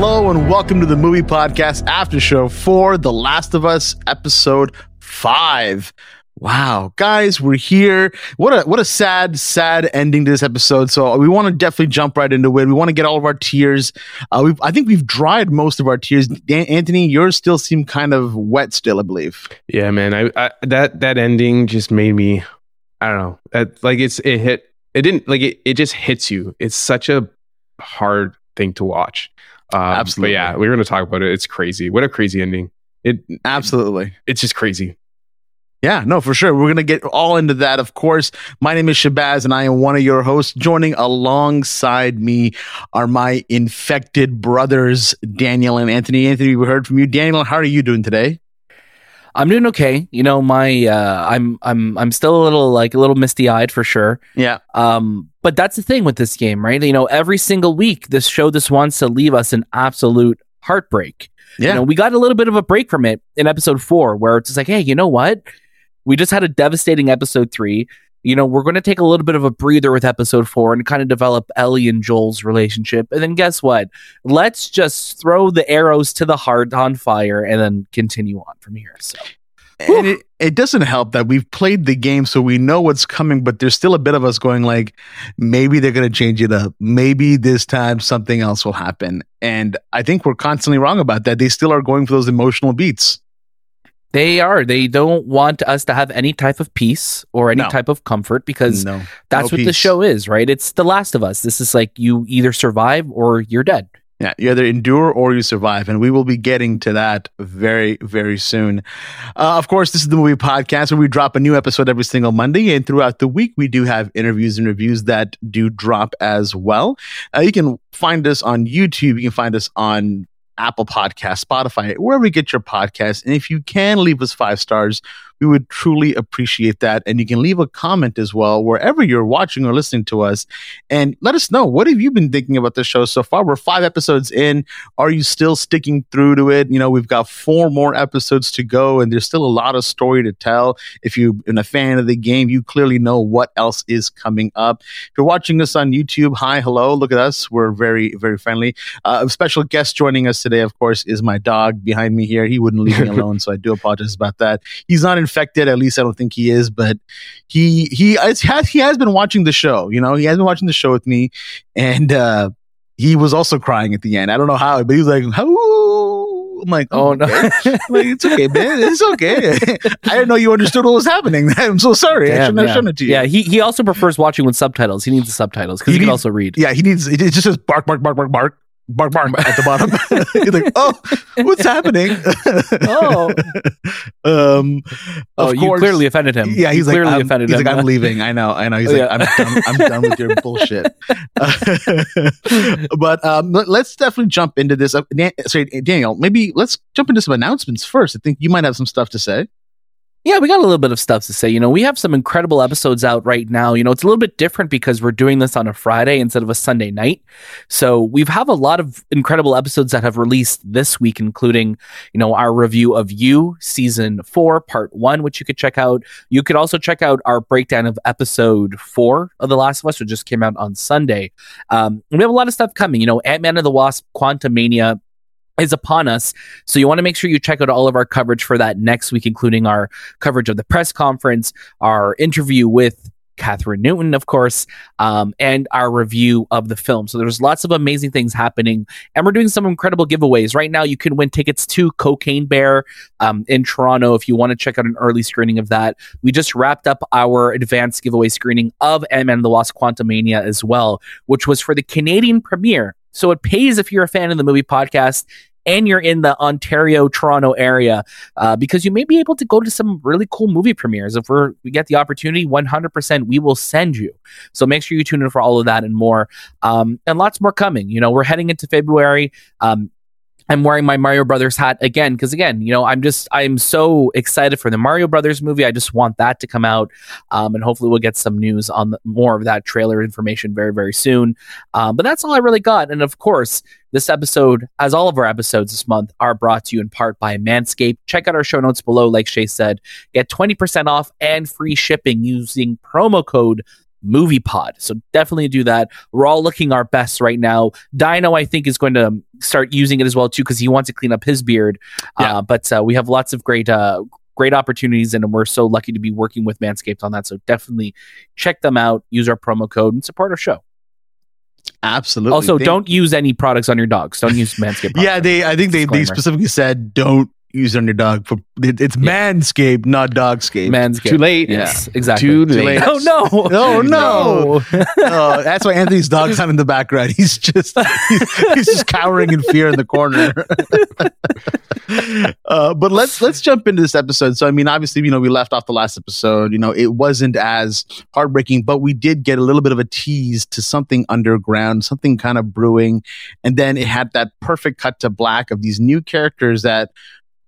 Hello and welcome to the movie podcast after show for The Last of Us episode 5. Wow, guys, we're here. What a what a sad, sad ending to this episode. So we want to definitely jump right into it. We want to get all of our tears. Uh, I think we've dried most of our tears. Dan- Anthony, yours still seem kind of wet still, I believe. Yeah, man. I, I that that ending just made me. I don't know. That like it's it hit. It didn't like it. It just hits you. It's such a hard thing to watch. Um, Absolutely. But yeah, we're gonna talk about it. It's crazy. What a crazy ending. It Absolutely. it's just crazy. Yeah, no, for sure. We're going to get all into that, of course. My name is Shahbaz, and I am one of your hosts. Joining alongside me are my infected brothers, Daniel and Anthony. Anthony, we heard from you. Daniel, how are you doing today? I'm doing okay. You know, my uh, I'm I'm I'm still a little like a little misty eyed for sure. Yeah. Um, but that's the thing with this game, right? You know, every single week, this show just wants to leave us an absolute heartbreak. Yeah. You know, we got a little bit of a break from it in episode four, where it's just like, hey, you know what? We just had a devastating episode three. You know, we're going to take a little bit of a breather with episode four and kind of develop Ellie and Joel's relationship. And then guess what? Let's just throw the arrows to the heart on fire and then continue on from here. So, and it, it doesn't help that we've played the game so we know what's coming but there's still a bit of us going like maybe they're going to change it up maybe this time something else will happen and i think we're constantly wrong about that they still are going for those emotional beats They are. They don't want us to have any type of peace or any No. type of comfort because no that's no what the show is, right? It's The Last of Us. This is like you either survive or you're dead. Yeah, you either endure or you survive, and we will be getting to that very, very soon. Uh, of course, this is the movie podcast where we drop a new episode every single Monday, and throughout the week, we do have interviews and reviews that do drop as well. Uh, you can find us on YouTube. You can find us on Apple Podcast, Spotify, wherever you get your podcast. And if you can leave us five stars, we would truly appreciate that. And you can leave a comment as well wherever you're watching or listening to us, and let us know what have you been thinking about the show so far. We're five episodes in. Are you still sticking through to it? You know, we've got four more episodes to go, and there's still a lot of story to tell. If you're a fan of the game, you clearly know what else is coming up. If you're watching us on YouTube, hi, hello, look at us. We're very, very friendly. Uh, a special guest joining us today, of course, is my dog behind me here. He wouldn't leave me alone, so I do apologize about that. He's not infected, at least I don't think he is, but he he has he has been watching the show. You know, he has been watching the show with me, and uh, he was also crying at the end. I don't know how, but he was like, "How?" I'm like, Oh, no. okay." Like, it's okay, man. It's okay. I didn't know you understood what was happening. I'm so sorry. I shouldn't have shown it to you. Yeah, he, he also prefers watching with subtitles. He needs the subtitles because He he, can also read. Yeah, he needs. It just says bark, bark, bark, bark, bark, bark, bark at the bottom. He's like, "Oh, what's happening?" Oh. um. Oh, you course- clearly offended him. Yeah, he's You clearly like, I'm, offended he's him. like, I'm leaving. I know, I know. He's like, Yeah. I'm done. I'm done with your bullshit. but um, let- let's definitely jump into this. Uh, Dan- sorry, Daniel. Maybe let's jump into some announcements first. I think you might have some stuff to say. Yeah, we got a little bit of stuff to say. You know, we have some incredible episodes out right now. You know, it's a little bit different because we're doing this on a Friday instead of a Sunday night. So we have a lot of incredible episodes that have released this week, including, you know, our review of You, season four, part one, which you could check out. You could also check out our breakdown of episode four of The Last of Us, which just came out on Sunday. Um, we have a lot of stuff coming. You know, Ant Man and the Wasp, Quantumania, is upon us. So you want to make sure you check out all of our coverage for that next week, including our coverage of the press conference, our interview with Kathryn Newton, of course, um, and our review of the film. So there's lots of amazing things happening, and we're doing some incredible giveaways. Right now, you can win tickets to Cocaine Bear um, in Toronto if you want to check out an early screening of that. We just wrapped up our advanced giveaway screening of Ant-Man and the Wasp Quantumania as well, which was for the Canadian premiere. So it pays if you're a fan of the movie podcast and you're in the Ontario, Toronto area, uh, because you may be able to go to some really cool movie premieres. If we're, we get the opportunity, 100% we will send you. So make sure you tune in for all of that and more. Um, and lots more coming. You know, we're heading into February. Um, I'm wearing my Mario Brothers hat again because again, you know, I'm just I'm so excited for the Mario Brothers movie. I just want that to come out, um, and hopefully we'll get some news on the, more of that trailer information very very soon. Um, but that's all I really got. And of course, this episode, as all of our episodes this month, are brought to you in part by Manscaped. Check out our show notes below. Like Shay said, get 20% off and free shipping using promo code movie pod. So definitely do that. We're all looking our best right now. Dino, I think, is going to start using it as well too because he wants to clean up his beard. Yeah. Uh, but uh, we have lots of great. Uh, Great opportunities, and we're so lucky to be working with Manscaped on that. So definitely check them out, use our promo code, and support our show. Absolutely. Also, Thank- don't use any products on your dogs. Don't use Manscaped. Yeah, they. I think they, they specifically said don't use it on your dog. For it, it's Yeah. Manscaped, not Dogscape. Manscaped. Too late. Yes, exactly. Too Too late. late. Oh no! Oh, no. oh, that's why Anthony's dog's not in the background. He's just he's, he's just cowering in fear in the corner. uh, but let's let's jump into this episode. So I mean, obviously, you know, we left off the last episode. You know, it wasn't as heartbreaking, but we did get a little bit of a tease to something underground, something kind of brewing, and then it had that perfect cut to black of these new characters that.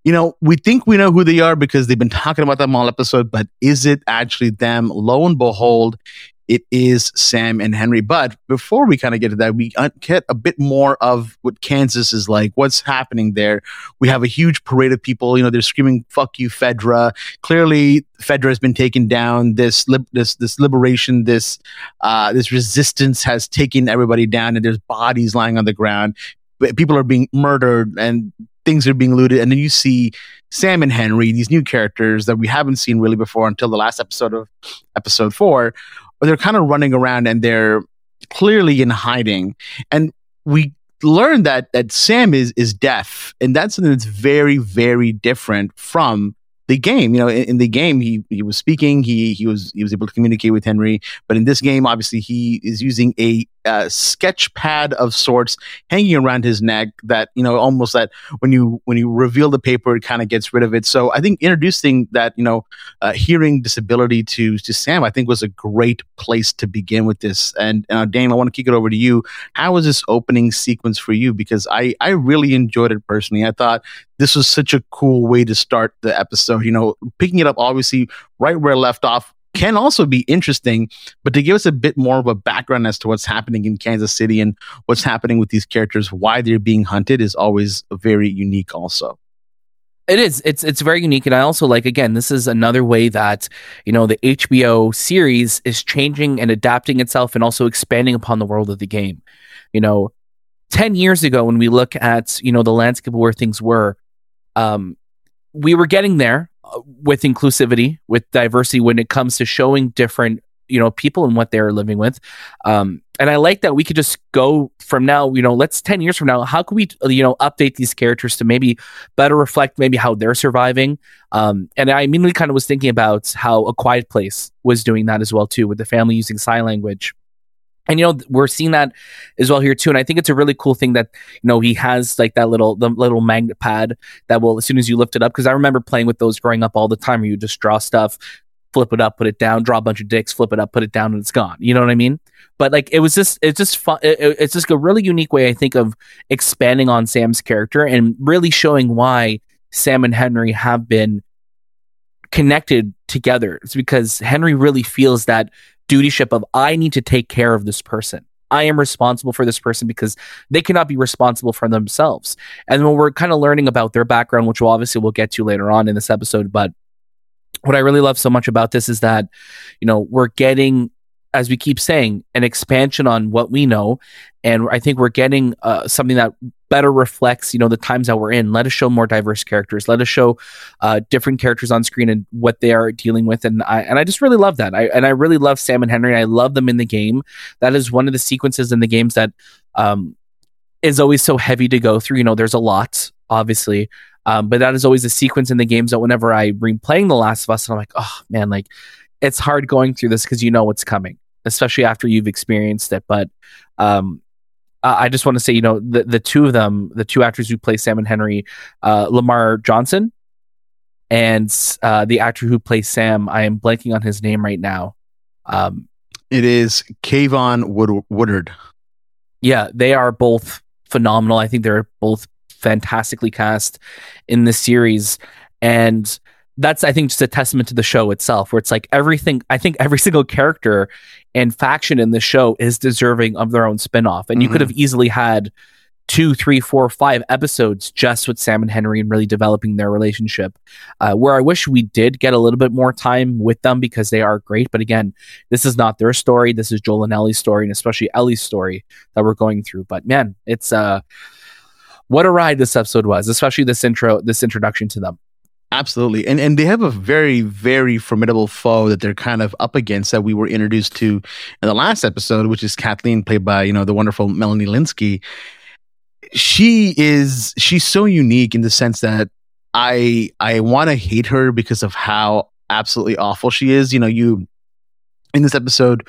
You know, we think we know who they are because they've been talking about them all episode, but is it actually them? Lo and behold, it is Sam and Henry. But before we kind of get to that, we uh, get a bit more of what Kansas is like, what's happening there. We have a huge parade of people. You know, they're screaming "fuck you, Fedra." Clearly, Fedra has been taken down. This lib- this this liberation, this uh, this resistance has taken everybody down, and there's bodies lying on the ground. People are being murdered, and things are being looted. And then you see Sam and Henry, these new characters that we haven't seen really before until the last episode of episode four but they're kind of running around and they're clearly in hiding. And we learn that that Sam is is deaf, and that's something that's very very different from the game. You know, in, in the game he he was speaking, he he was he was able to communicate with Henry, but in this game, obviously he is using a uh, sketch pad of sorts hanging around his neck that you know almost that when you when you reveal the paper it kind of gets rid of it. So i think introducing that you know uh, hearing disability to to sam i think was a great place to begin with this. And uh, dane i want to kick it over to you. How was this opening sequence for you? Because i i really enjoyed it personally. I thought this was such a cool way to start the episode you know picking it up obviously right where it left off can also be interesting, but to give us a bit more of a background as to what's happening in Kansas City and what's happening with these characters, why they're being hunted is always very unique, also. It is. It's it's very unique, and I also like again. This is another way that you know the HBO series is changing and adapting itself, and also expanding upon the world of the game. You know, ten years ago, when we look at you know the landscape of where things were, um, we were getting there with inclusivity, with diversity when it comes to showing different you know people and what they're living with. Um, and I like that we could just go from now. You know, let's ten years from now. How can we you know update these characters to maybe better reflect maybe how they're surviving? Um, and I immediately kind of was thinking about how A Quiet Place was doing that as well too, with the family using sign language. And you know we're seeing that as well here too, and I think it's a really cool thing that you know he has like that little the little magnet pad that will as soon as you lift it up because I remember playing with those growing up all the time where you just draw stuff, flip it up, put it down, draw a bunch of dicks, flip it up, put it down, and it's gone. You know what I mean? But like it was just it's just fun. It, it- it's just a really unique way I think of expanding on Sam's character and really showing why Sam and Henry have been connected together. It's because Henry really feels that dutyship of I need to take care of this person. I am responsible for this person because they cannot be responsible for themselves. And when we're kind of learning about their background, which we'll obviously we'll get to later on in this episode, but what I really love so much about this is that, you know, we're getting, as we keep saying, an expansion on what we know. And I think we're getting uh, something that better reflects, you know, the times that we're in. Let us show more diverse characters. Let us show uh, different characters on screen and what they are dealing with. And I and I just really love that. I and I really love Sam and Henry. I love them in the game. That is one of the sequences in the games that um, is always so heavy to go through. You know, there's a lot, obviously. Um, but that is always a sequence in the games that whenever I bring playing The Last of Us, and I'm like, oh man, like it's hard going through this because you know what's coming, especially after you've experienced it. But um, I I just want to say, you know, the the two of them, the two actors who play Sam and Henry, uh, Lamar Johnson, and uh, the actor who plays Sam, I am blanking on his name right now. Um, It is Keivonn Wood- Woodard. yeah, they are both phenomenal. I think they're both fantastically cast in this series. And that's, I think, just a testament to the show itself, where it's like everything, I think every single character and faction in the show is deserving of their own spinoff. And you could Mhm. have easily had two, three, four, five episodes just with Sam and Henry and really developing their relationship. Uh, where I wish we did get a little bit more time with them because they are great. But again, this is not their story. This is Joel and Ellie's story, and especially Ellie's story that we're going through. But man, it's uh, what a ride this episode was, especially this intro, this introduction to them. Absolutely. And and they have a very, very formidable foe that they're kind of up against that we were introduced to in the last episode, which is Kathleen, played by, you know, the wonderful Melanie Lynskey. She is she's so unique in the sense that I I want to hate her because of how absolutely awful she is. You know, you in this episode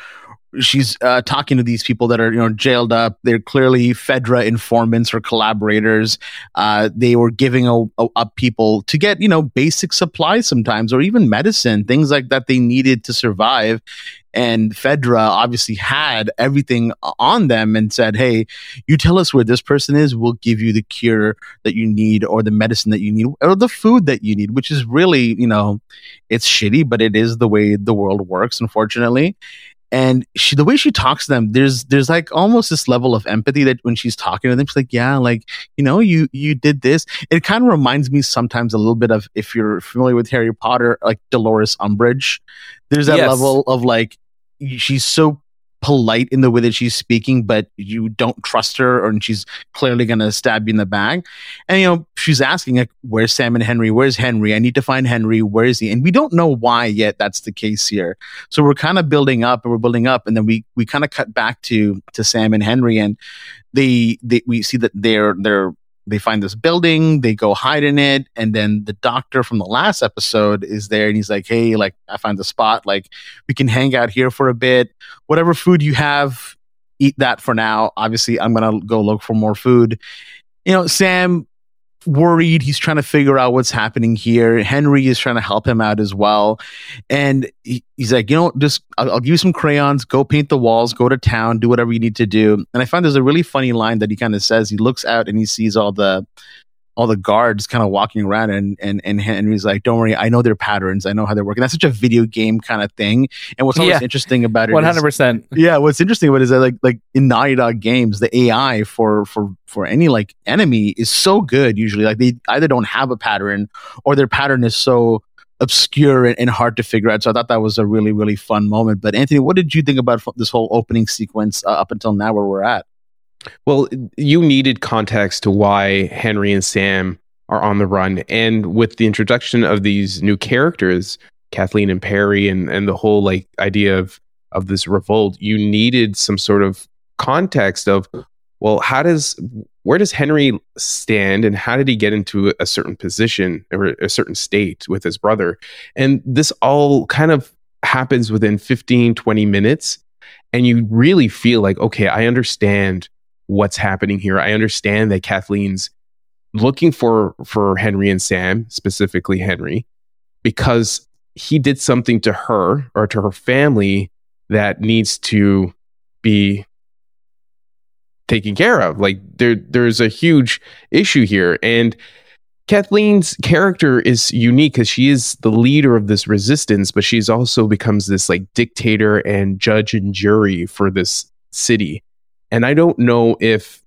she's uh, talking to these people that are you know jailed up. They're clearly fedra informants or collaborators. Uh, they were giving up people to get you know basic supplies sometimes or even medicine things like that they needed to survive. And fedra obviously had everything on them and said hey you tell us where this person is. We'll give you the cure that you need or the medicine that you need or the food that you need which is really you know it's shitty but it is the way the world works unfortunately and she the way she talks to them there's there's like almost this level of empathy that when she's talking to them she's like yeah like you know you you did this it kind of reminds me sometimes a little bit of if you're familiar with harry potter like dolores umbridge there's that Yes. level of like she's so polite in the way that she's speaking but you don't trust her or she's clearly going to stab you in the back and you know she's asking like where's sam and henry? Where's henry? I need to find henry. Where is he? And we don't know why yet that's the case here. So we're kind of building up and we're building up, and then we we kind of cut back to to Sam and Henry, and they they we see that they're they're they find this building, they go hide in it, and then the doctor from the last episode is there, and he's like, "Hey, like I find the spot, like we can hang out here for a bit. Whatever food you have, eat that for now. Obviously, I'm gonna go look for more food." You know, Sam worried. He's trying to figure out what's happening here. Henry is trying to help him out as well. And he, he's like, you know, just I'll, I'll give you some crayons, go paint the walls, go to town, do whatever you need to do. And I find there's a really funny line that he kind of says. He looks out and he sees all the all the guards kind of walking around, and and and Henry's like, "Don't worry, I know their patterns, I know how they're working." That's such a video game kind of thing. And what's always Yeah. interesting about it, One is- hundred percent. yeah, what's interesting about it is that like like in Naughty Dog games, the AI for for for any like enemy is so good usually. Like they either don't have a pattern or their pattern is so obscure and, and hard to figure out. So I thought that was a really really fun moment. But Anthony, what did you think about f- this whole opening sequence uh, up until now where we're at? Well, you needed context to why Henry and Sam are on the run. And with the introduction of these new characters, Kathleen and Perry, and, and the whole like idea of, of this revolt, you needed some sort of context of, well, how does, where does Henry stand and how did he get into a certain position or a certain state with his brother? And this all kind of happens within 15, 20 minutes. And you really feel like, okay, I understand what's happening here. I understand that Kathleen's looking for for Henry and Sam, specifically Henry, because he did something to her or to her family that needs to be taken care of. Like there there's a huge issue here and Kathleen's character is unique because she is the leader of this resistance, but she's also becomes this like dictator and judge and jury for this city. And I don't know if,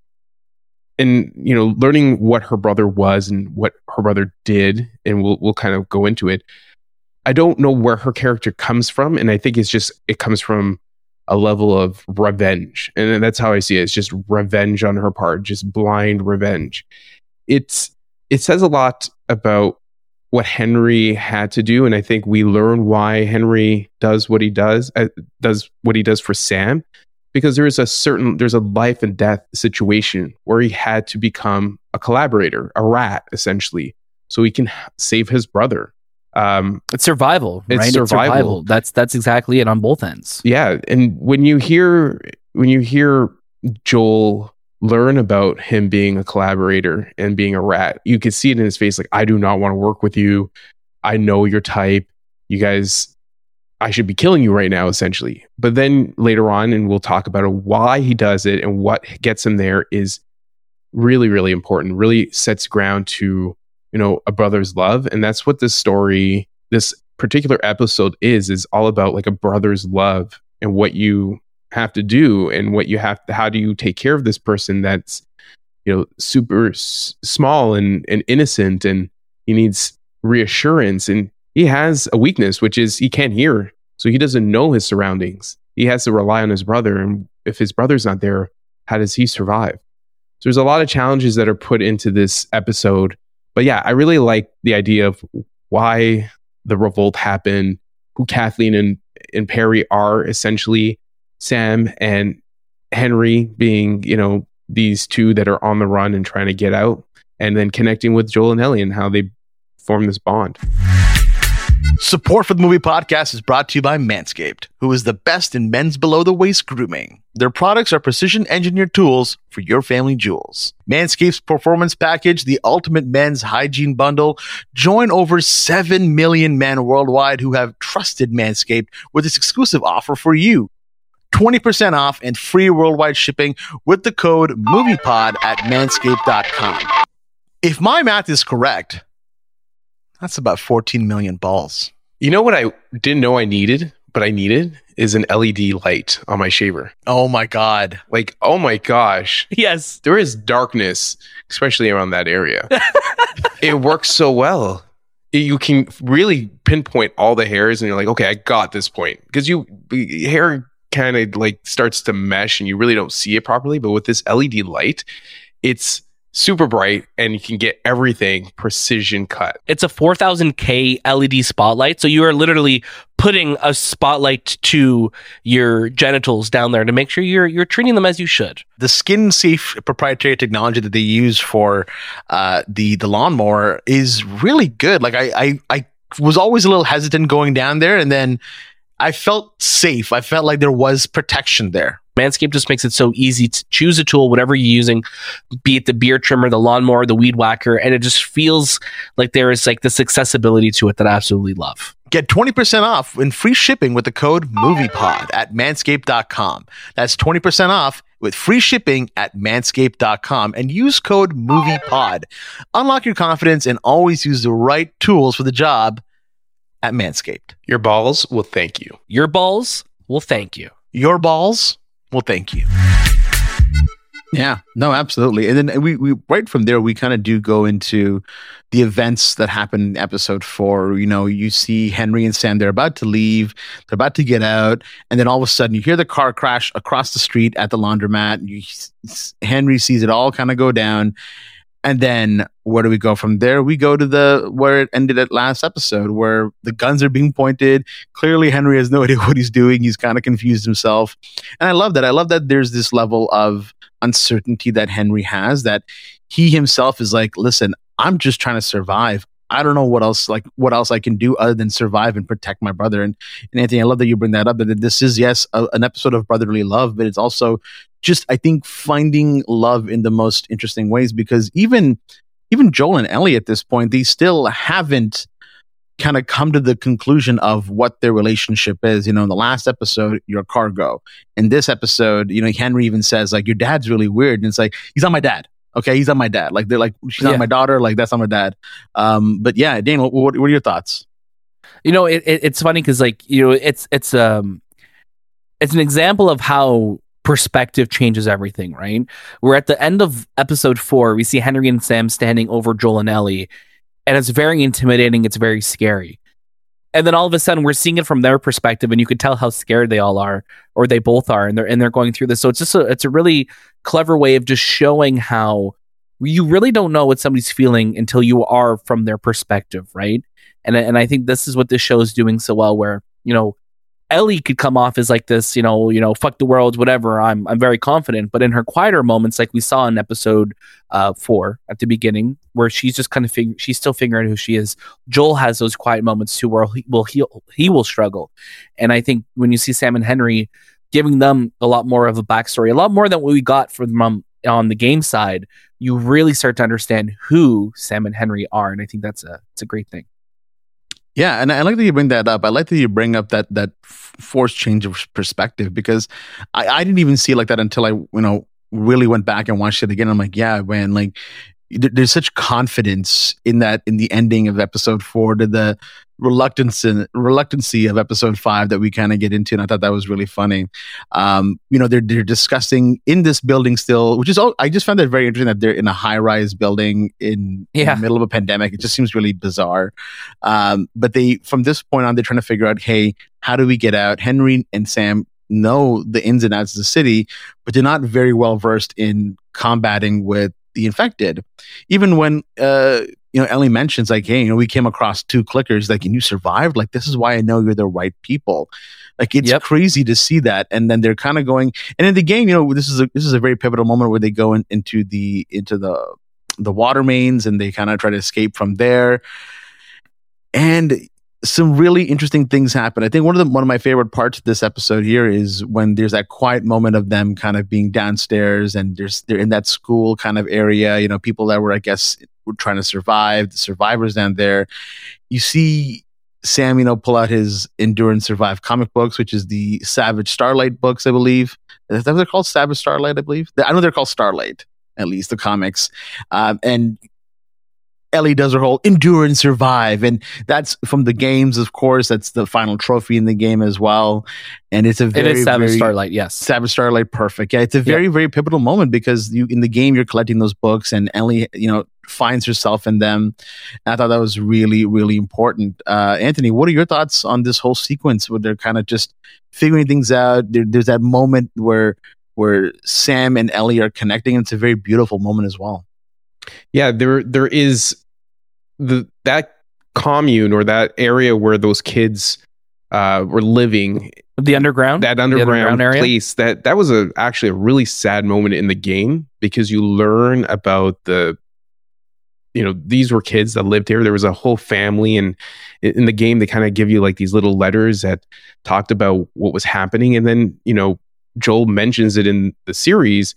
and you know, learning what her brother was and what her brother did, and we'll we'll kind of go into it. I don't know where her character comes from, and I think it's just it comes from a level of revenge, and that's how I see it. It's just revenge on her part, just blind revenge. It's it says a lot about what Henry had to do, and I think we learn why Henry does what he does, uh, does what he does for Sam, because there is a certain there's a life and death situation where he had to become a collaborator, a rat, essentially, so he can save his brother. Um, It's survival, It's right? survival. That's that's exactly it on both ends. yeah, and when you hear when you hear Joel learn about him being a collaborator and being a rat, you can see it in his face. Like, I do not want to work with you. I know your type. You guys, I should be killing you right now, essentially. But then later on, and we'll talk about why he does it and what gets him there is really, really important. Really sets ground to you know a brother's love, and that's what this story, this particular episode is, is all about like a brother's love and what you have to do and what you have how do you take care of this person that's you know super s- small and and innocent and he needs reassurance and he has a weakness which is he can't hear so he doesn't know his surroundings. He has to rely on his brother and if his brother's not there how does he survive? So there's a lot of challenges that are put into this episode but yeah i really like the idea of why the revolt happened who kathleen and, and perry are essentially sam and henry being you know these two that are on the run and trying to get out and then connecting with joel and ellie and how they form this bond Support for the movie podcast is brought to you by Manscaped, who is the best in men's below the waist grooming. Their products are precision engineered tools for your family jewels. Manscaped's performance package, the ultimate men's hygiene bundle, join over 7 million men worldwide who have trusted Manscaped with this exclusive offer for you. 20% off and free worldwide shipping with the code MoviePod at manscaped.com. If my math is correct, that's about 14 million balls. you know what i didn't know i needed but i needed is an led light on my shaver Oh my God. like oh my gosh Yes. there is darkness especially around that area it works so well you can really pinpoint all the hairs and you're like okay i got this point because you hair kind of like starts to mesh and you really don't see it properly but with this led light it's super bright and you can get everything precision cut It's a 4000K LED spotlight. So you are literally putting a spotlight to your genitals down there to make sure you're you're treating them as you should. the skin safe proprietary technology that they use for uh, the the lawnmower is really good. Like I, I I was always a little hesitant going down there, and then I felt safe. I felt like there was protection there. Manscaped just makes it so easy to choose a tool, whatever you're using, be it the beard trimmer, the lawnmower, the weed whacker, and it just feels like there is like this accessibility to it that I absolutely love. Get 20% off and free shipping with the code MoviePod at manscaped.com. That's 20% off with free shipping at manscaped.com and use code MoviePod. Unlock your confidence and always use the right tools for the job at Manscaped. your balls will thank you Your balls will thank you. Your balls well thank you. Yeah. No absolutely. And then we, we right from there we kind of do go into the events that happen in episode four. You know you see henry and sam they're about to leave they're about to get out and then all of a sudden you hear the car crash across the street at the laundromat. You, henry sees it all kind of go down and then where do we go from there? We go to the where it ended at last episode, where the guns are being pointed. Clearly, Henry has no idea what he's doing. He's kind of confused himself. And I love that. I love that there's this level of uncertainty that Henry has that he himself is like, listen, I'm just trying to survive. I don't know what else like what else I can do other than survive and protect my brother. And, and Anthony, I love that you bring that up. That this is yes a, an episode of brotherly love, but it's also just I think finding love in the most interesting ways because even even Joel and Ellie at this point they still haven't kind of come to the conclusion of what their relationship is. You know, in the last episode, you're cargo. In this episode, you know, Henry even says like your dad's really weird, and it's like he's not my dad. Okay, he's not my dad. Like they're like she's not Yeah. my daughter. Like that's not my dad. Um, but yeah, what, what, what are your thoughts? You know, it, it, it's funny because like you know, it's it's um, it's an example of how perspective changes everything. Right? We're at the end of episode four. We see Henry and Sam standing over Joel and Ellie, and it's very intimidating. It's very scary. And then all of a sudden, we're seeing it from their perspective, and you could tell how scared they all are, or they both are, and they're and they're going through this. So it's just a it's a really clever way of just showing how you really don't know what somebody's feeling until you are from their perspective, right? And and I think this is what this show is doing so well, where you know Ellie could come off as like this, you know, you know, fuck the world, whatever. I'm I'm very confident, but in her quieter moments, like we saw in episode uh, four at the beginning, where she's just kind of fig- she's still figuring out who she is. Joel has those quiet moments too, where he will he he will struggle, and I think when you see Sam and Henry giving them a lot more of a backstory, a lot more than what we got from them on the game side, you really start to understand who Sam and Henry are, and I think that's a it's a great thing. Yeah, and I like that you bring that up. I like that you bring up that that forced change of perspective because I, I didn't even see it like that until I you know really went back and watched it again. I'm like, yeah, man, like there's such confidence in that in the ending of episode four to the reluctance and reluctancy of episode five that we kind of get into and i thought that was really funny. Um you know they're they're discussing in this building still which is all i just found that very interesting that they're in a high-rise building in, in the middle of a pandemic. It just seems really bizarre. Um but they from this point on they're trying to figure out hey how do we get out? Henry and sam know the ins and outs of the city but they're not very well versed in combating with the infected. Even when uh, you know Ellie mentions like, hey, you know, we came across two clickers, like, and you survived. Like, this is why I know you're the right people. Like, it's Yep. crazy to see that. And then they're kind of going, and in the game, you know, this is a this is a very pivotal moment where they go in, into the into the the water mains and they kind of try to escape from there. And some really interesting things happen. I think one of the one of my favorite parts of this episode here is when there's that quiet moment of them kind of being downstairs and there's they're in that school kind of area, you know, people that were I guess were trying to survive, the survivors down there. You see Sam, you know, pull out his Endure and Survive comic books, which is the Savage Starlight books, I believe. Is that what they're called? Savage Starlight, I believe. I know they're called Starlight, at least the comics. Um, and Ellie does her whole endure and survive. And that's from the games, of course. That's the final trophy in the game as well. And it's a very, it is Savage very, Starlight, yes. Savage Starlight, perfect. Yeah, it's a very, very pivotal moment because you in the game you're collecting those books, and Ellie, you know, finds herself in them. And I thought that was really, really important. Uh, Anthony, what are your thoughts on this whole sequence where they're kind of just figuring things out? There, there's that moment where where Sam and Ellie are connecting. It's a very beautiful moment as well. yeah there there is the that commune or that area where those kids uh were living The underground? that The underground, area? place that that was a actually a really sad moment in the game because you learn about the you know these were kids that lived here there was a whole family and in the game they kind of give you like these little letters that talked about what was happening and then you know Joel mentions it in the series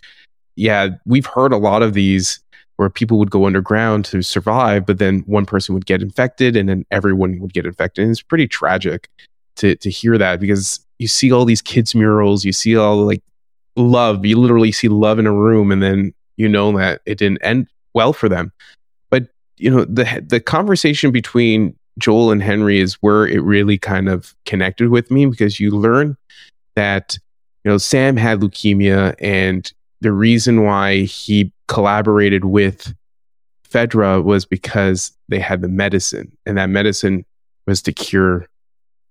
yeah we've heard a lot of these where people would go underground to survive but then one person would get infected and then everyone would get infected. And it's pretty tragic to to hear that because you see all these kids murals you see all like love you literally see love in a room and then you know that it didn't end well for them. But you know the the conversation between Joel and Henry is where it really kind of connected with me because you learn that you know Sam had leukemia and the reason why he collaborated with Fedra was because they had the medicine and that medicine was to cure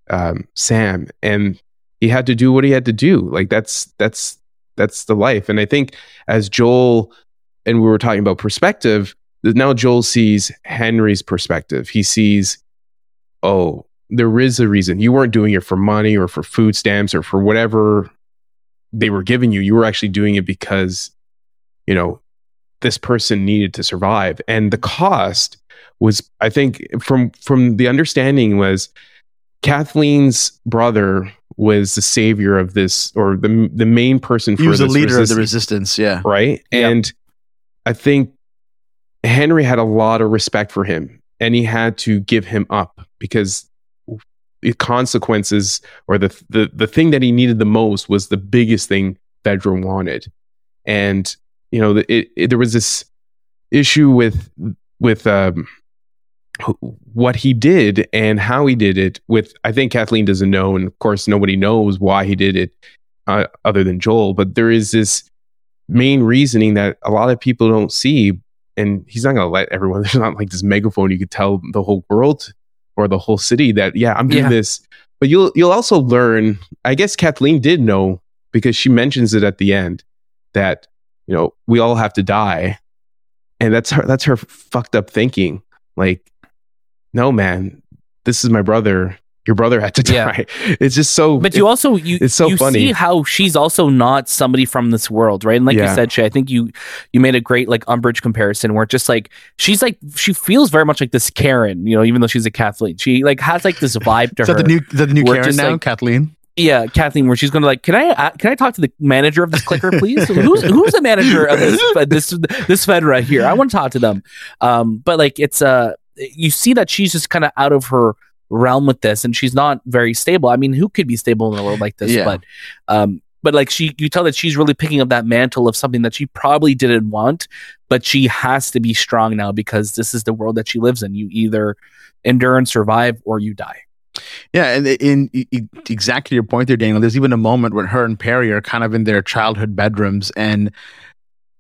um, Sam and he had to do what he had to do. Like that's that's that's the life. And I think as Joel and we were talking about perspective now Joel sees Henry's perspective. He sees oh there is a reason. You weren't doing it for money or for food stamps or for whatever they were giving you. You were actually doing it because you know this person needed to survive and the cost was i think from from the understanding was kathleen's brother was the savior of this or the the main person for He was the leader of the resistance. Yeah. right Yeah. and i think henry had a lot of respect for him and he had to give him up because the consequences or the the the thing that he needed the most was the biggest thing Fedra wanted, and you know it, it, there was this issue with with um, what he did and how he did it. With I think Kathleen doesn't know, and of course nobody knows why he did it uh, other than Joel. But there is this main reasoning that a lot of people don't see, and he's not going to let everyone. There's not like this megaphone you could tell the whole world or the whole city that yeah i'm doing Yeah. this but you'll you'll also learn i guess kathleen did know because she mentions it at the end that you know we all have to die and that's her that's her fucked up thinking like no man this is my brother your brother had to Yeah. die it's just so But you also you it's so you funny. see how she's also not somebody from this world, right? And like Yeah. you said, Shay, I think you you made a great like Umbridge comparison where just like she's like she feels very much like this Karen, you know, even though she's a Catholic. She like has like this vibe to Is her. that the new, the new Karen just now, like- Kathleen? Yeah, Kathleen, where she's going to like, can I uh, can I talk to the manager of this clicker, please? who's who's the manager of this this this Fedra here? I want to talk to them. Um, but like it's uh you see that she's just kind of out of her realm with this, and she's not very stable. I mean, who could be stable in a world like this? Yeah. But um, but like she you tell that she's really picking up that mantle of something that she probably didn't want but she has to be strong now because this is the world that she lives in you either endure and survive or you die Yeah, and in, in exactly your point there, Daniel. There's even a moment when her and Perry are kind of in their childhood bedrooms, and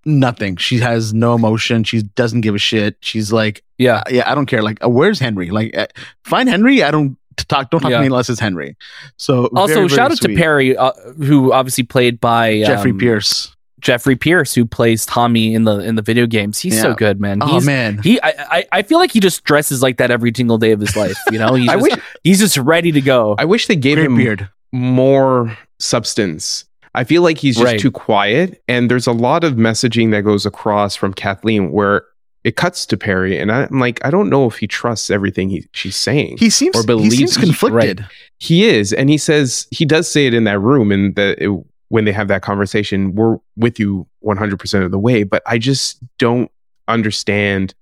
nothing. She has no emotion. She doesn't give a shit. She's like, yeah yeah, I don't care. Like, uh, where's Henry? Like, uh, find Henry. I don't talk. Don't talk Yeah. to me unless it's Henry. So also very, very shout out sweet. to perry uh, who obviously played by Jeffrey um, Pierce. Jeffrey pierce who plays tommy in the in the video games he's so good man Oh he's man, he I, I I feel like he just dresses like that every single day of his life you know he's I just, wish he's just ready to go I wish they gave great him beard. more substance. I feel like he's just Right. too quiet, and there's a lot of messaging that goes across from Kathleen where it cuts to Perry, and I'm like, I don't know if he trusts everything he, she's saying. He seems Or he believes seems he- conflicted. He is, and he says he does say it in that room, and that it, when they have that conversation, we're with you 100 percent of the way. But I just don't understand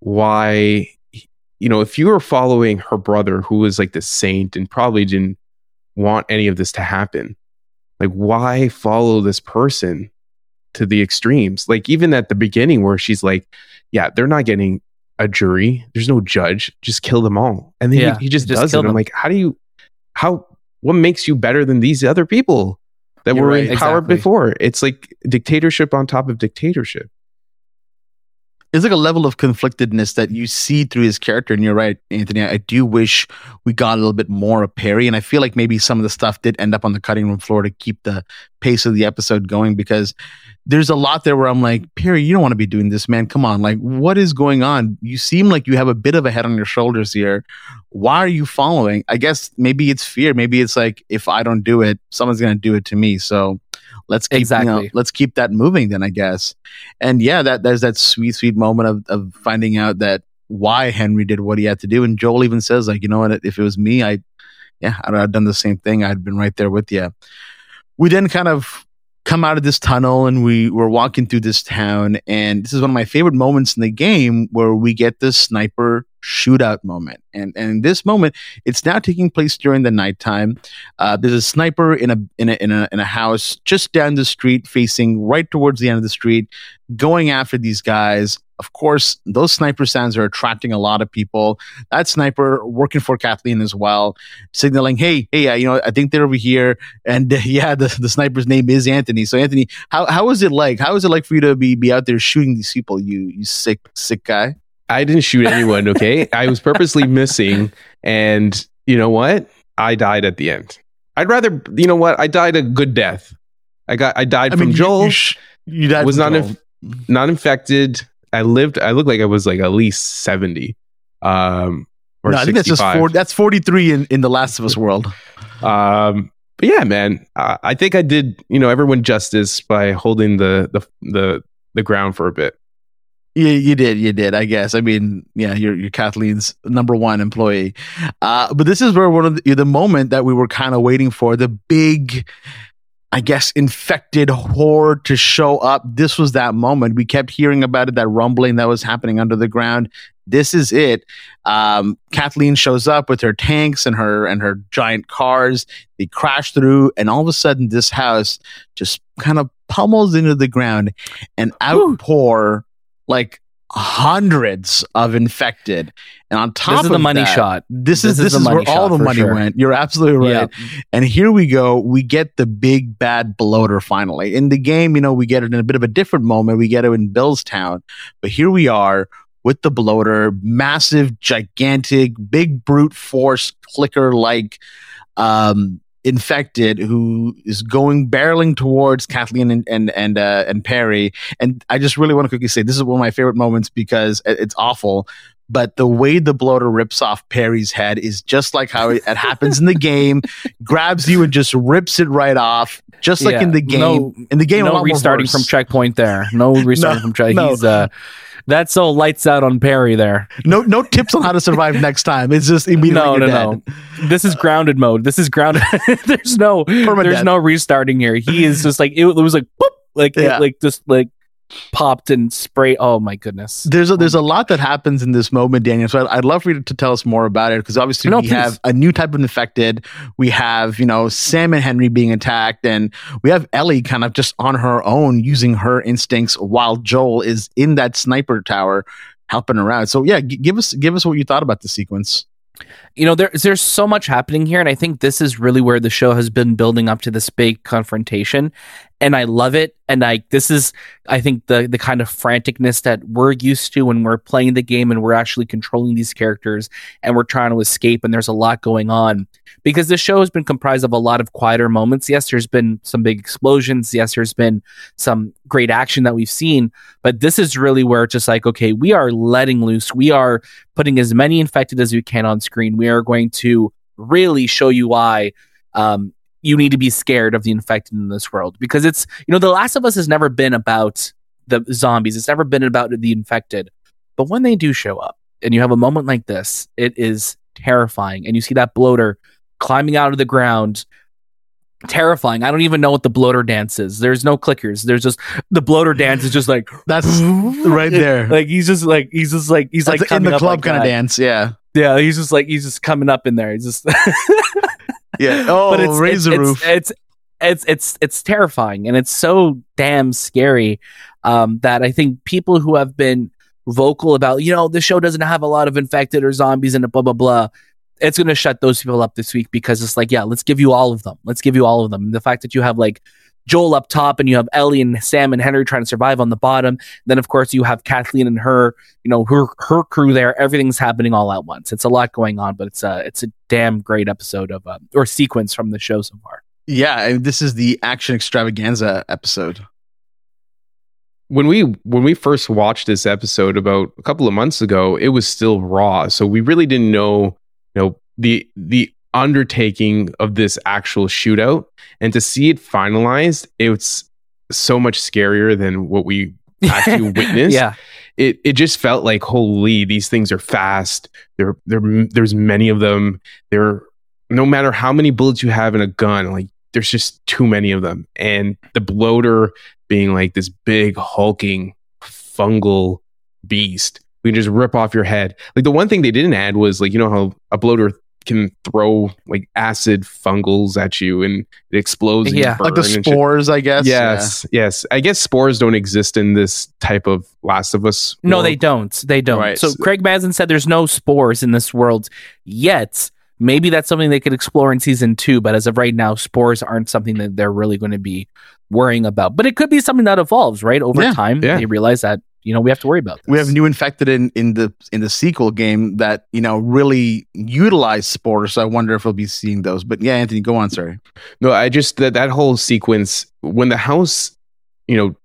why. You know, if you were following her brother, who was like the saint and probably didn't want any of this to happen, like why follow this person to the extremes? Like even at the beginning, where she's like, "Yeah, they're not getting a jury. There's no judge. Just kill them all." And then Yeah, he, he just, just does it. kill I'm like, how do you? How? What makes you better than these other people that You're were right. in power Exactly. before? It's like dictatorship on top of dictatorship. It's like a level of conflictedness that you see through his character, and you're right, Anthony. I do wish we got a little bit more of Perry, and I feel like maybe some of the stuff did end up on the cutting room floor to keep the pace of the episode going because there's a lot there where I'm like, Perry, you don't want to be doing this, man. Come on, like, what is going on? You seem like you have a bit of a head on your shoulders here. Why are you following? I guess maybe it's fear. Maybe it's like if I don't do it, someone's gonna do it to me. So let's keep you know, Exactly. let's keep that moving then, I guess. And yeah, that there's that sweet, sweet moment of of finding out that why Henry did what he had to do. And Joel even says, like, you know what, if it was me, I yeah, I'd have done the same thing. I'd been right there with you. We then kind of come out of this tunnel and we were walking through this town. And this is one of my favorite moments in the game where we get this sniper shootout moment. And and in this moment, it's now taking place during the nighttime. Uh, there's a sniper in a in a in a in a house just down the street, facing right towards the end of the street, going after these guys. Of course, those sniper sounds are attracting a lot of people. That sniper working for Kathleen as well, signaling, "Hey, hey, uh, you know, I think they're over here." And uh, yeah, the, the sniper's name is Anthony. So, Anthony, how how is it like? How is it like for you to be be out there shooting these people? You you sick sick guy. I didn't shoot anyone. Okay, I was purposely missing, and you know what? I died at the end. I'd rather, you know what? I died a good death. I got, I died I from mean, Joel. You, sh- you died was from not Joel. inf- not infected. I lived. I looked like I was like at least seventy. Um, or no, I think that's just four, that's forty three in in the Last of Us world. Um, but yeah, man, uh, I think I did you know everyone justice by holding the the the the ground for a bit. Yeah, you did. You did. I guess. I mean, yeah, you're you're Kathleen's number one employee. Uh, but this is where one of the, the moment that we were kind of waiting for the big, I guess, infected horde to show up. This was that moment. We kept hearing about it, that rumbling that was happening under the ground. This is it. Um, Kathleen shows up with her tanks and her and her giant cars. They crash through, and all of a sudden, this house just kind of pummels into the ground and outpour like hundreds of infected. And on top this is of the money that, shot This is This this, is is, where all the money sure. went. You're absolutely right. Yeah. And here we go. We get the big bad bloater finally. In the game, you know, we get it in a bit of a different moment. We get it in Billstown. But here we are with the bloater, massive, gigantic, big brute force clicker like um infected who is going barreling towards Kathleen and and and, uh, and Perry. And I just really want to quickly say this is one of my favorite moments because it's awful. But the way the bloater rips off Perry's head is just like how it, it happens in the game. Grabs you and just rips it right off, just like Yeah. in the game. No- in the game, no restarting from checkpoint there no restarting from checkpoint. no. uh that's all lights out on perry there No, no tips on how to survive next time. It's just immediately no no dead. no this is grounded mode this is grounded there's no there's no restarting here he is just like it, was like boop, like Yeah. like just like popped and sprayed. Oh my goodness. There's a, there's a lot that happens in this moment, Daniel. So I'd, I'd love for you to tell us more about it because obviously No, we please. have a new type of infected. We have you know Sam and Henry being attacked, and we have Ellie kind of just on her own using her instincts while Joel is in that sniper tower helping around. So yeah, g- give us give us what you thought about the sequence. you know there, there's so much happening here and i think this is really where the show has been building up to this big confrontation and i love it. And i this is i think the the kind of franticness that we're used to when we're playing the game and we're actually controlling these characters and we're trying to escape and there's a lot going on. Because the show has been comprised of a lot of quieter moments. Yes there's been some big explosions. Yes there's been some great action that we've seen. But this is really where it's just like okay we are letting loose. We are putting as many infected as we can on screen. We are going to really show you why um, you need to be scared of the infected in this world because it's you know The Last of Us has never been about the zombies. It's never been about the infected. But when they do show up, and you have a moment like this, it is terrifying. And you see that bloater climbing out of the ground. Terrifying. I don't even know what the bloater dance is. There's no clickers. There's just the bloater dance is just like That's right there. like he's just like he's just like he's That's like in the club like kind of dance. Yeah, Yeah, he's just like he's just coming up in there. He's just yeah. Oh, but it's raise it's, roof. It's, it's it's it's it's terrifying and it's so damn scary um, that I think people who have been vocal about you know the show doesn't have a lot of infected or zombies and blah blah blah. It's gonna shut those people up this week because it's like yeah, let's give you all of them. Let's give you all of them. And the fact that you have like Joel up top and you have Ellie and Sam and Henry trying to survive on the bottom. Then of course you have Kathleen and her, you know, her her crew there. Everything's happening all at once. It's a lot going on, but it's a it's a damn great episode of uh, or sequence from the show so far. yeah, and this is the action extravaganza episode. when we when we first watched this episode about a couple of months ago, it was still raw. So we really didn't know, you know, the the undertaking of this actual shootout. And to see it finalized, it's so much scarier than what we actually witnessed. yeah, It it just felt like holy, these things are fast. There there there's many of them. There no matter how many bullets you have in a gun, like there's just too many of them. And the bloater being like this big hulking fungal beast. We can just rip off your head. Like the one thing they didn't add was like you know how a bloater can throw like acid fungals at you and it explodes. and Yeah. Like the burn and shit. spores, I guess. Yes, yes. I guess spores don't exist in this type of Last of Us. no, they don't. They don't. Right. So Craig Mazin said there's no spores in this world yet. Maybe that's something they could explore in season two, but as of right now, spores aren't something that they're really going to be worrying about. But it could be something that evolves, right? Over Yeah, time, yeah. they realize that you know we have to worry about. This. We have new infected in in the in the sequel game that you know really utilize spores. So I wonder if we'll be seeing those. But yeah, Anthony, go on. Sorry. No, I just that that whole sequence when the house, you know,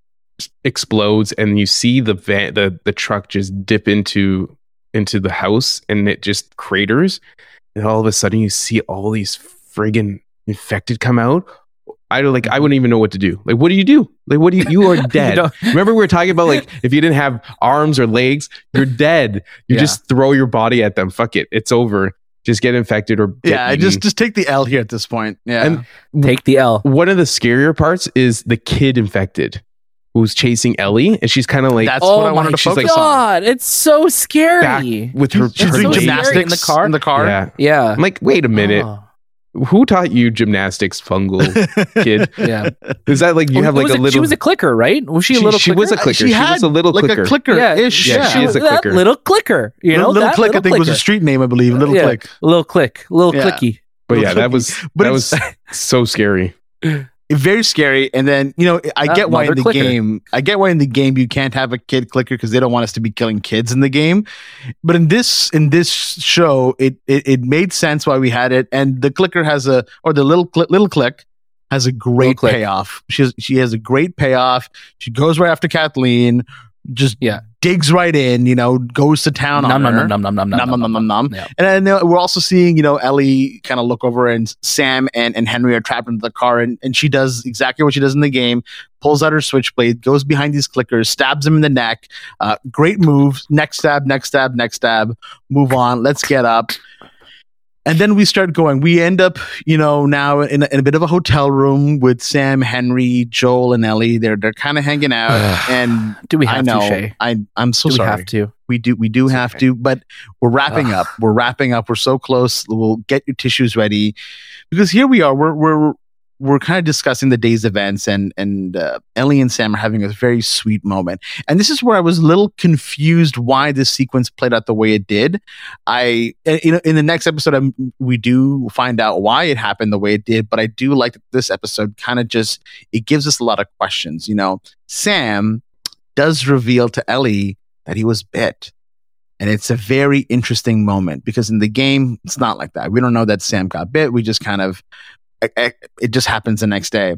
explodes and you see the van, the the truck just dip into into the house and it just craters, and all of a sudden you see all these friggin' infected come out. I don't like. I mm-hmm. wouldn't even know what to do. Like, what do you do? Like, what do you? You are dead. don't- Remember, we were talking about like if you didn't have arms or legs, you're dead. You Yeah. just throw your body at them. Fuck it, it's over. Just get infected or get Yeah, eaten. just just take the L here at this point. Yeah. And Take the L. one of the scarier parts is the kid infected who's chasing Ellie, and she's kind of like That's oh what I wanted my to focus like- on. God, it's so scary. with her. She's It's her doing so legs. scary gymnastics in the car. In the car. Yeah, Yeah. I'm like, wait a minute, Oh, who taught you gymnastics, fungal kid? yeah. Is that like you have like was a little? she was a clicker, right? Was she, she, a little? she was a clicker? clicker. She She, had was a little like clicker. a clicker ish. Yeah, she she is was a that clicker. little clicker. You know, little, little that click. I little think was a street name. I believe. Little Yeah. click. Little click, little Yeah. clicky. But Little yeah, that was But that was so scary. very scary. And then you know, I get why in the clicker. game, I get why in the game you can't have a kid clicker because they don't want us to be killing kids in the game. But in this in this show, it it, it made sense why we had it. And the clicker has a or the little cli- little click has a great payoff. She has she has a great payoff. She goes right after Kathleen. Just Yeah. Digs right in. You know, goes to town Nom on nom her. nom nom nom nom Nom, nom, nom, nom, nom. Yeah. And then we're also seeing, you know, Ellie kind of look over and Sam and, and Henry are trapped into the car and, and she does exactly what she does in the game, pulls out her switchblade, goes behind these clickers, stabs him in the neck. Uh, great move. Next stab, next stab, next stab. Move on. Let's get up. And then we start going. We end up, you know, now in a, in a bit of a hotel room with Sam, Henry, Joel, and Ellie. They're they're kind of hanging out, and Do we I have know to, Shay? I I'm so Do we sorry. have to? We do we do It's have okay. to, but we're wrapping Ugh. up. We're wrapping up. We're so close. We'll get your tissues ready because here we are. We're we're we're kind of discussing the day's events, and and uh, Ellie and Sam are having a very sweet moment. And this is where I was a little confused why this sequence played out the way it did. I you know in the next episode i we do find out why it happened the way it did, but I do like that this episode kind of just it gives us a lot of questions. You know, Sam does reveal to Ellie that he was bit. And it's a very interesting moment because in the game, it's not like that. We don't know that Sam got bit. We just kind of, it just happens the next day.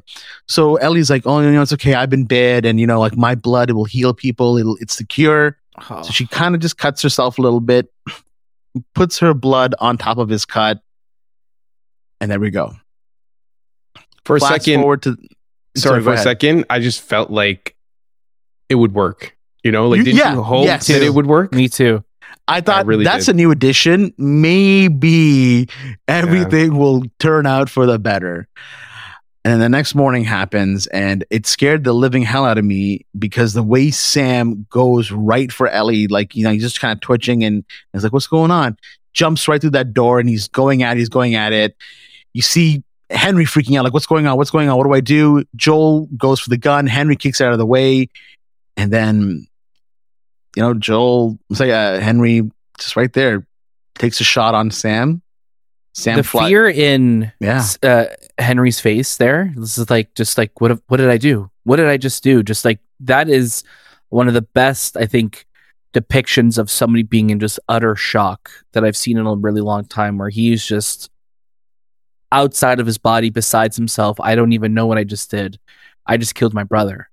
So Ellie's like, oh, you know, it's okay. I've been bad. And, you know, like my blood, it will heal people. It'll, it's the cure. Oh, So she kind of just cuts herself a little bit, puts her blood on top of his cut. And there we go. For a Fast second, forward to, sorry, go for a second, I just felt like it would work. You know, like You- did yeah, you hope yes. that it would work? me too. I thought really that's did. a new addition. Maybe everything will turn out for the better. And the next morning happens, and it scared the living hell out of me because the way Sam goes right for Ellie, like, you know, he's just kind of twitching and he's like, What's going on? Jumps right through that door and he's going at it, he's going at it. You see Henry freaking out, like, What's going on? What's going on? What do I do? Joel goes for the gun. Henry kicks it out of the way. And then you know, Joel, say uh, Henry, just right there, takes a shot on Sam. Sam the fly- fear in Yeah. uh, Henry's face there. This is like just like what what did I do? What did I just do? Just like that is one of the best I think depictions of somebody being in just utter shock that I've seen in a really long time where he's just outside of his body besides himself. I don't even know what I just did. I just killed my brother.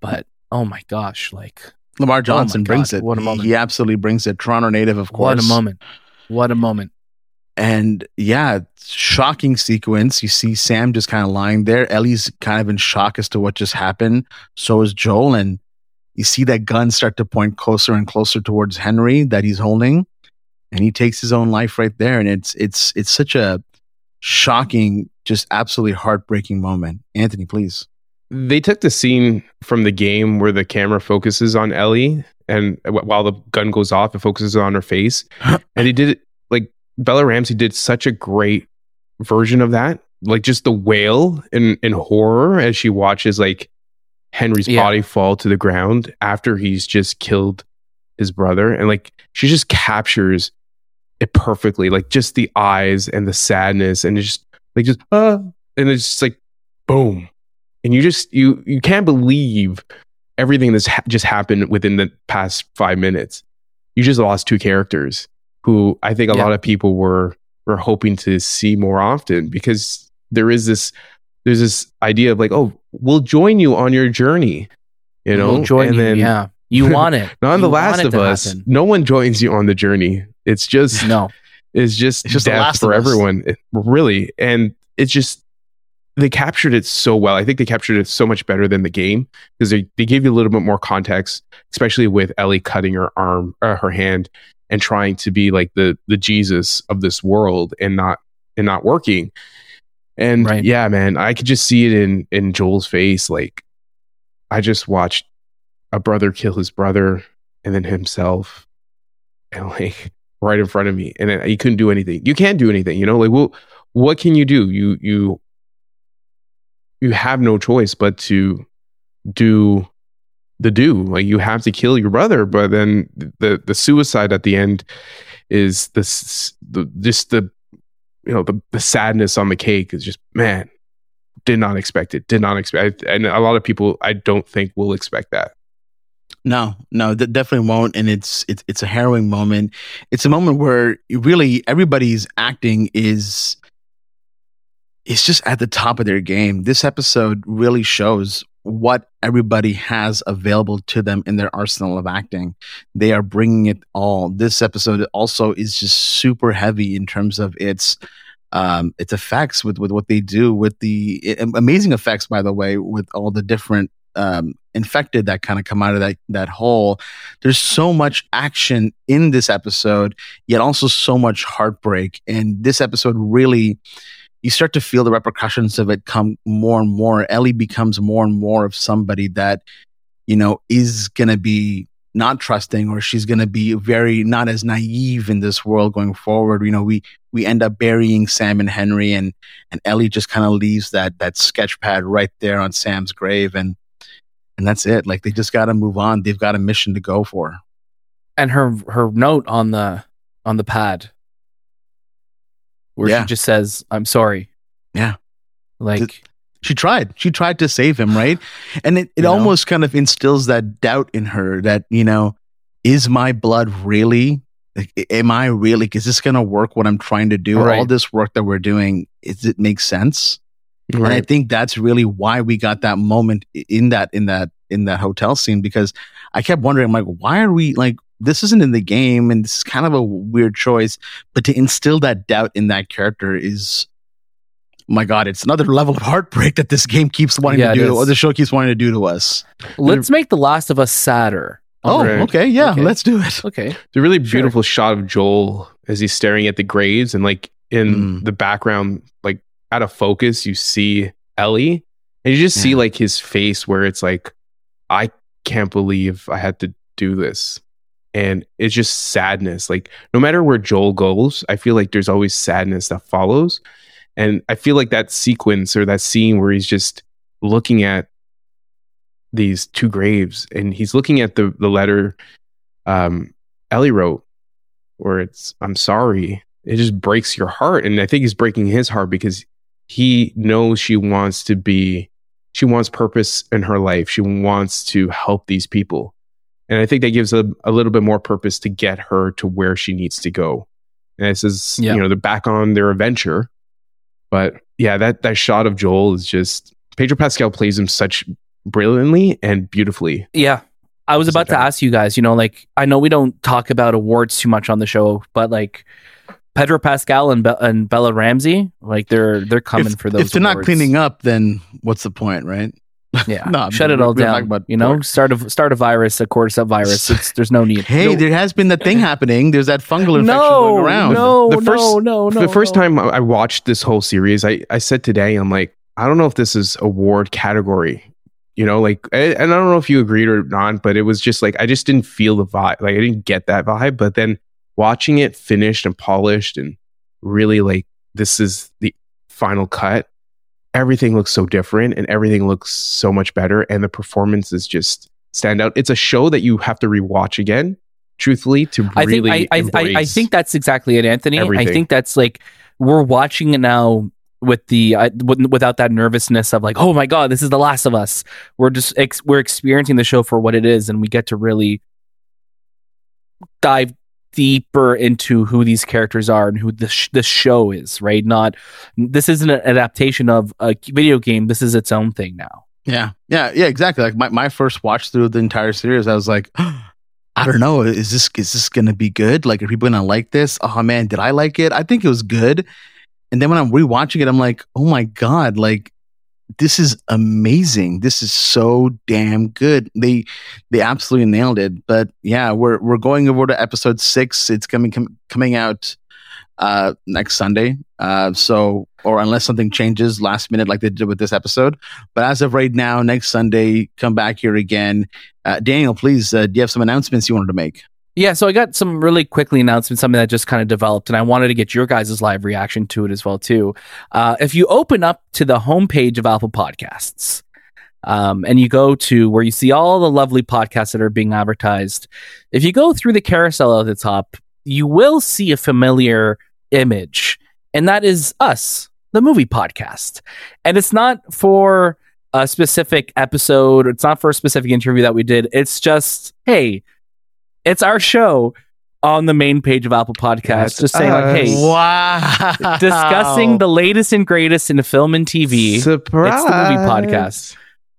But oh my gosh, like Lamar oh Johnson Oh brings it. what a moment. He absolutely brings it. Toronto native, of course. what a moment. What a moment. And yeah, shocking sequence. You see Sam just kind of lying there. Ellie's kind of in shock as to what just happened. So is Joel. And you see that gun start to point closer and closer towards Henry that he's holding. And he takes his own life right there. And it's it's it's such a shocking, just absolutely heartbreaking moment. Anthony, please. They took the scene from the game where the camera focuses on Ellie, and while the gun goes off, it focuses on her face. and he did it like Bella Ramsey did such a great version of that, like just the wail in in horror as she watches like Henry's Yeah. body fall to the ground after he's just killed his brother, and like she just captures it perfectly, like just the eyes and the sadness, and it's just like just uh, and it's just like boom, and you just you you can't believe everything that's ha- just happened within the past five minutes. You just lost two characters who I think a Yeah. lot of people were were hoping to see more often because there is this there's this idea of like oh we'll join you on your journey you know We'll join and you. then yeah. You want it. not on You the last of us happen. no one joins you on the journey it's just No. it's just It's just The death Last for everyone It- really and it's just they captured it so well. I think they captured it so much better than the game because they, they gave you a little bit more context especially with ellie cutting her arm uh, her hand and trying to be like the the jesus of this world and not and not working. And Right. yeah man i could just see it in in joel's face like i just watched a brother kill his brother and then himself and like right in front of me and he couldn't do anything. You can't do anything you know like well what can you do? You you you have no choice but to do the do like you have to kill your brother but then the the suicide at the end is this the just the you know the the sadness on the cake is just man did not expect it did not expect and a lot of people i don't think will expect that No, no, that definitely won't. And it's it's it's a harrowing moment. It's a moment where really everybody's acting is is just at the top of their game. This episode really shows what everybody has available to them in their arsenal of acting. They are bringing it all. This episode also is just super heavy in terms of its um its effects with with what they do with the i- amazing effects by the way with all the different um, infected that kind of come out of that that hole. There's so much action in this episode, yet also so much heartbreak. And this episode really, you start to feel the repercussions of it come more and more. Ellie becomes more and more of somebody that you know is gonna be not trusting or she's going to be very not as naive in this world going forward. You know we we end up burying sam and henry and and ellie just kind of leaves that that sketch pad right there on sam's grave and and that's it. Like they just got to move on. They've got a mission to go for. And her her note on the on the pad where Yeah. she just says i'm sorry Yeah. like she tried she tried to save him right and it, it You know? almost kind of instills that doubt in her that you know is my blood really like, am i really is this going to work what i'm trying to do Right. all this work that we're doing is it make sense and i think that's really why we got that moment in that in that in that hotel scene because i kept wondering I'm like why are we like this isn't in the game and this is kind of a weird choice but to instill that doubt in that character is my god it's another level of heartbreak that this game keeps wanting Yeah, to do is. or the show keeps wanting to do to us let's make the last of us sadder oh Right. okay yeah Okay. let's do it okay the really Sure. beautiful shot of Joel as he's staring at the graves and like in Mm. the background, like out of focus, you see Ellie and you just see like his face where it's like, I can't believe I had to do this. And it's just sadness. Like no matter where Joel goes, I feel like there's always sadness that follows. And I feel like that sequence or that scene where he's just looking at these two graves and he's looking at the the letter um Ellie wrote where it's I'm sorry. It just breaks your heart. And I think he's breaking his heart because he knows she wants to be she wants purpose in her life. She wants to help these people. And I think that gives a, a little bit more purpose to get her to where she needs to go. And this is, Yeah. you know, they're back on their adventure. But yeah, that that shot of Joel is just Pedro Pascal plays him such brilliantly and beautifully. Yeah. I was about to ask you guys, you know, like I know we don't talk about awards too much on the show, but like Pedro Pascal and, Be- and Bella Ramsey, like they're they're coming if, for those. if they're not cleaning up then what's the point right yeah, No, shut we- it all down. about you know, pork. start a start a virus, a cordyceps virus. It's, there's no need. hey no, there has been that thing happening there's that fungal infection no, going around no, The first- no, no, no. the first no. time I I watched this whole series, I, I said today, I'm like, I don't know if this is award category, you know, like, and I don't know if you agreed or not, but it was just like, I just didn't feel the vibe. Like, I didn't get that vibe. But then watching it finished and polished and really like, this is the final cut, everything looks so different and everything looks so much better. And the performances just stand out. It's a show that you have to rewatch again, truthfully, to I think really I, I, I, I think that's exactly it, Anthony. I think that's like we're watching it now with the uh, with- without that nervousness of like, oh my god, this is The Last of Us. We're just ex- we're experiencing the show for what it is, and we get to really dive deeper into who these characters are and who the sh- the show is. Right? Not this isn't an adaptation of a video game. This is its own thing now. Yeah, yeah, yeah, exactly. Like my, my first watch through the entire series, I was like, I don't know, is this is this gonna be good? Like, are people gonna like this? Oh man, did I like it? I think it was good. And then when I'm rewatching it, I'm like, oh my god, like this is amazing. This is so damn good. They they absolutely nailed it. But yeah, we're we're going over to episode six. It's coming com- coming out uh next Sunday. Uh so or unless something changes last minute like they did with this episode. But as of right now, next Sunday, come back here again. Uh, Daniel, please, uh, do you have some announcements you wanted to make? Yeah, so I got some really quickly announcements, something that just kind of developed, and I wanted to get your guys' live reaction to it as well too. Uh, if you open up to the homepage of Apple Podcasts, um, and you go to where you see all the lovely podcasts that are being advertised, if you go through the carousel at the top, you will see a familiar image, and that is us, the movie podcast. And it's not for a specific episode, it's not for a specific interview that we did. It's just, hey, it's our show on the main page of Apple Podcasts, That's just saying like, us. hey, uh, Wow. discussing the latest and greatest in film and TV. Surprise. It's the movie podcast.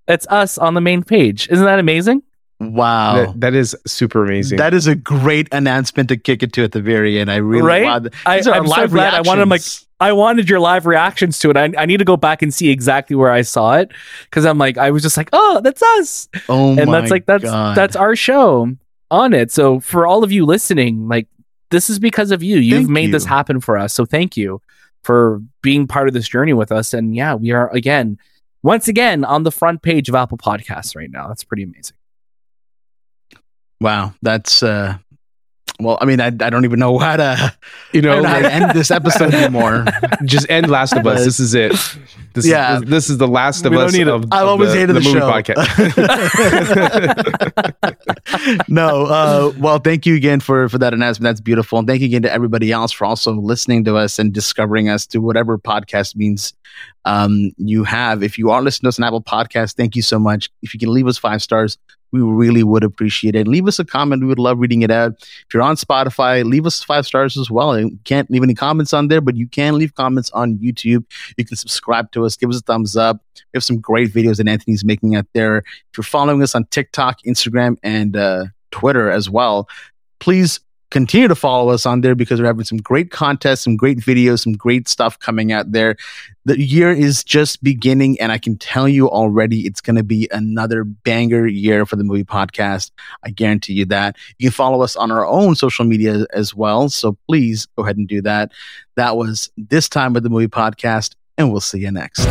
It's us on the main page. Isn't that amazing? Wow. That, that is super amazing. That is a great announcement to kick it to at the very end. I really Right? wow, th- I, are I'm so live glad. I wanted like. I wanted your live reactions to it. I, I need to go back and see exactly where I saw it because I'm like I was just like, oh, that's us, oh and my that's like that's God. that's our show on it. So for all of you listening, like this is because of you. You've Thank made this happen for us. So thank you for being part of this journey with us. And yeah, we are again, once again, on the front page of Apple Podcasts right now. That's pretty amazing. wow. That's uh well, I mean, I, I don't even know how to, you I know, don't how to end this episode anymore. just end Last of Us. This is it. This Yeah. is this is the Last of We don't Us. need it. Of, I've of always the, hated the, movie show. podcast. no, uh, well, thank you again for for that announcement. That's beautiful, and thank you again to everybody else for also listening to us and discovering us to whatever podcast means um, you have. If you are listening to us on Apple Podcast, thank you so much. If you can leave us five stars, we really would appreciate it. Leave us a comment; we would love reading it out. If you're on Spotify, leave us five stars as well. You can't leave any comments on there, but you can leave comments on YouTube. You can subscribe to us, give us a thumbs up. We have some great videos that Anthony's making out there. If you're following us on TikTok, Instagram, and uh, Twitter as well, please continue to follow us on there because we're having some great contests, some great videos, some great stuff coming out there. The year is just beginning, and I can tell you already it's going to be another banger year for the movie podcast. I guarantee you that. You can follow us on our own social media as well. So please go ahead and do that. That was this time with the movie podcast, and we'll see you next.